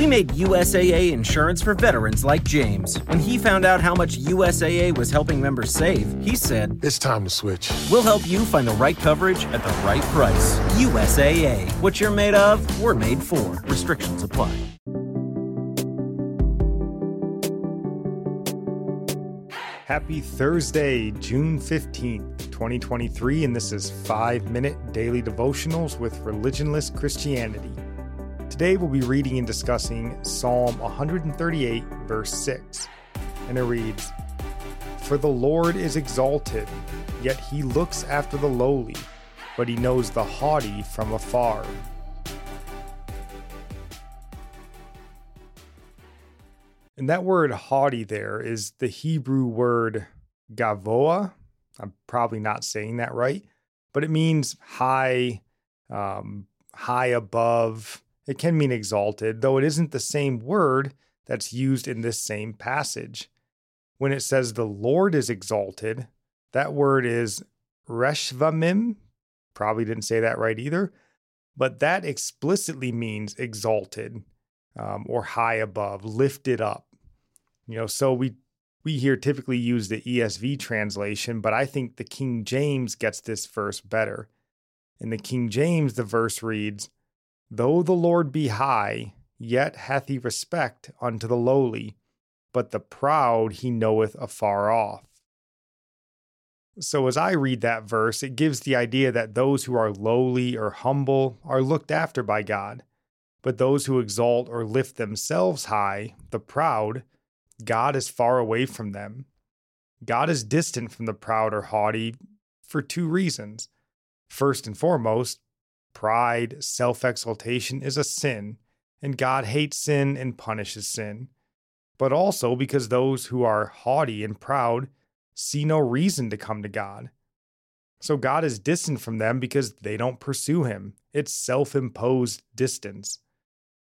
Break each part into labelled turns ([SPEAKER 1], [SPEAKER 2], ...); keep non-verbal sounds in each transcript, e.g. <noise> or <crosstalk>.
[SPEAKER 1] We made USAA insurance for veterans like James. When he found out how much USAA was helping members save, he said,
[SPEAKER 2] It's time to switch.
[SPEAKER 1] We'll help you find the right coverage at the right price. USAA. What you're made of, we're made for. Restrictions apply.
[SPEAKER 3] Happy Thursday, June 15th, 2023, and this is 5 Minute Daily Devotionals with Religionless Christianity. Today we'll be reading and discussing Psalm 138, verse 6, and it reads For the Lord is exalted, yet he looks after the lowly, but he knows the haughty from afar. And that word haughty there is the Hebrew word gavoa. I'm probably not saying that right, but it means high, um, high above. It can mean exalted, though it isn't the same word that's used in this same passage. When it says the Lord is exalted, that word is reshvamim. Probably didn't say that right either, but that explicitly means exalted um, or high above, lifted up. You know, so we we here typically use the ESV translation, but I think the King James gets this verse better. In the King James, the verse reads, Though the Lord be high, yet hath he respect unto the lowly, but the proud he knoweth afar off. So, as I read that verse, it gives the idea that those who are lowly or humble are looked after by God, but those who exalt or lift themselves high, the proud, God is far away from them. God is distant from the proud or haughty for two reasons. First and foremost, pride, self exaltation is a sin, and God hates sin and punishes sin. But also because those who are haughty and proud see no reason to come to God. So God is distant from them because they don't pursue Him. It's self imposed distance.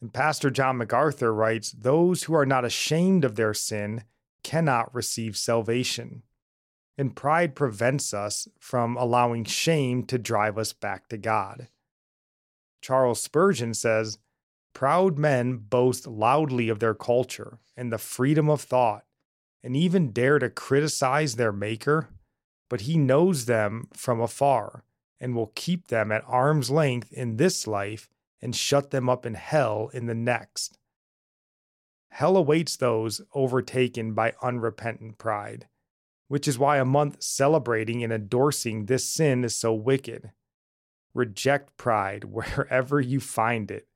[SPEAKER 3] And Pastor John MacArthur writes Those who are not ashamed of their sin cannot receive salvation. And pride prevents us from allowing shame to drive us back to God. Charles Spurgeon says Proud men boast loudly of their culture and the freedom of thought, and even dare to criticize their Maker, but he knows them from afar and will keep them at arm's length in this life and shut them up in hell in the next. Hell awaits those overtaken by unrepentant pride, which is why a month celebrating and endorsing this sin is so wicked. Reject pride <laughs> wherever you find it,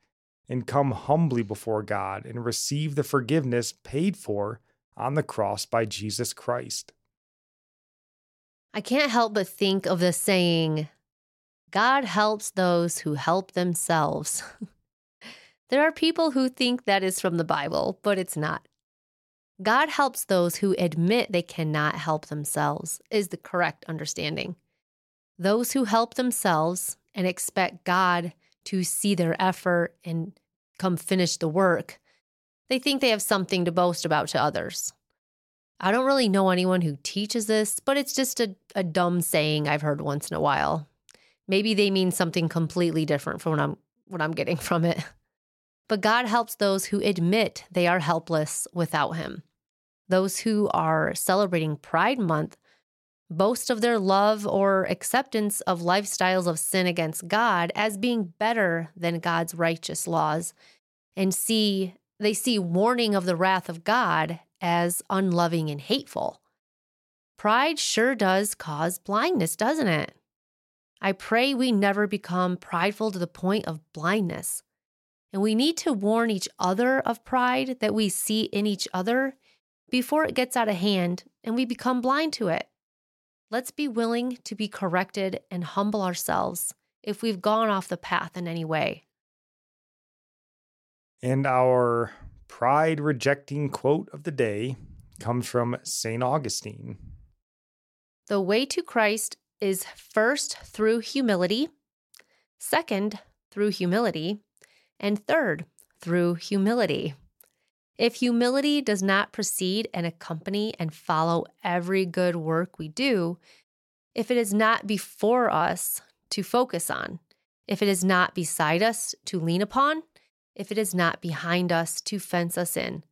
[SPEAKER 3] and come humbly before God and receive the forgiveness paid for on the cross by Jesus Christ.
[SPEAKER 4] I can't help but think of the saying, God helps those who help themselves. <laughs> there are people who think that is from the Bible, but it's not. God helps those who admit they cannot help themselves, is the correct understanding. Those who help themselves and expect God to see their effort and come finish the work, they think they have something to boast about to others. I don't really know anyone who teaches this, but it's just a, a dumb saying I've heard once in a while. Maybe they mean something completely different from what I'm what I'm getting <laughs> from it. But God helps those who admit they are helpless without him. Those who are celebrating Pride Month boast of their love or acceptance of lifestyles of sin against God as being better than God's righteous laws and see they see warning of the wrath of God as unloving and hateful. Pride sure does cause blindness, doesn't it? I pray we never become prideful to the point of blindness. And we need to warn each other of pride that we see in each other before it gets out of hand and we become blind to it. Let's be willing to be corrected and humble ourselves if we've gone off the path in any way.
[SPEAKER 3] And our pride rejecting quote of the day comes from St. Augustine.
[SPEAKER 4] The way to Christ is first through humility, second, through humility, and third, through humility. If humility does not precede and accompany and follow every good work we do, if it is not before us to focus on, if it is not beside us to lean upon, if it is not behind us to fence us in.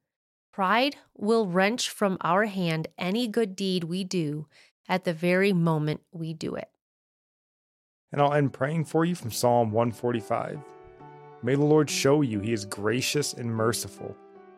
[SPEAKER 4] Pride will wrench from our hand any good deed we do at the very moment we do it.
[SPEAKER 3] And I'll end praying for you from Psalm 145. May the Lord show you he is gracious and merciful,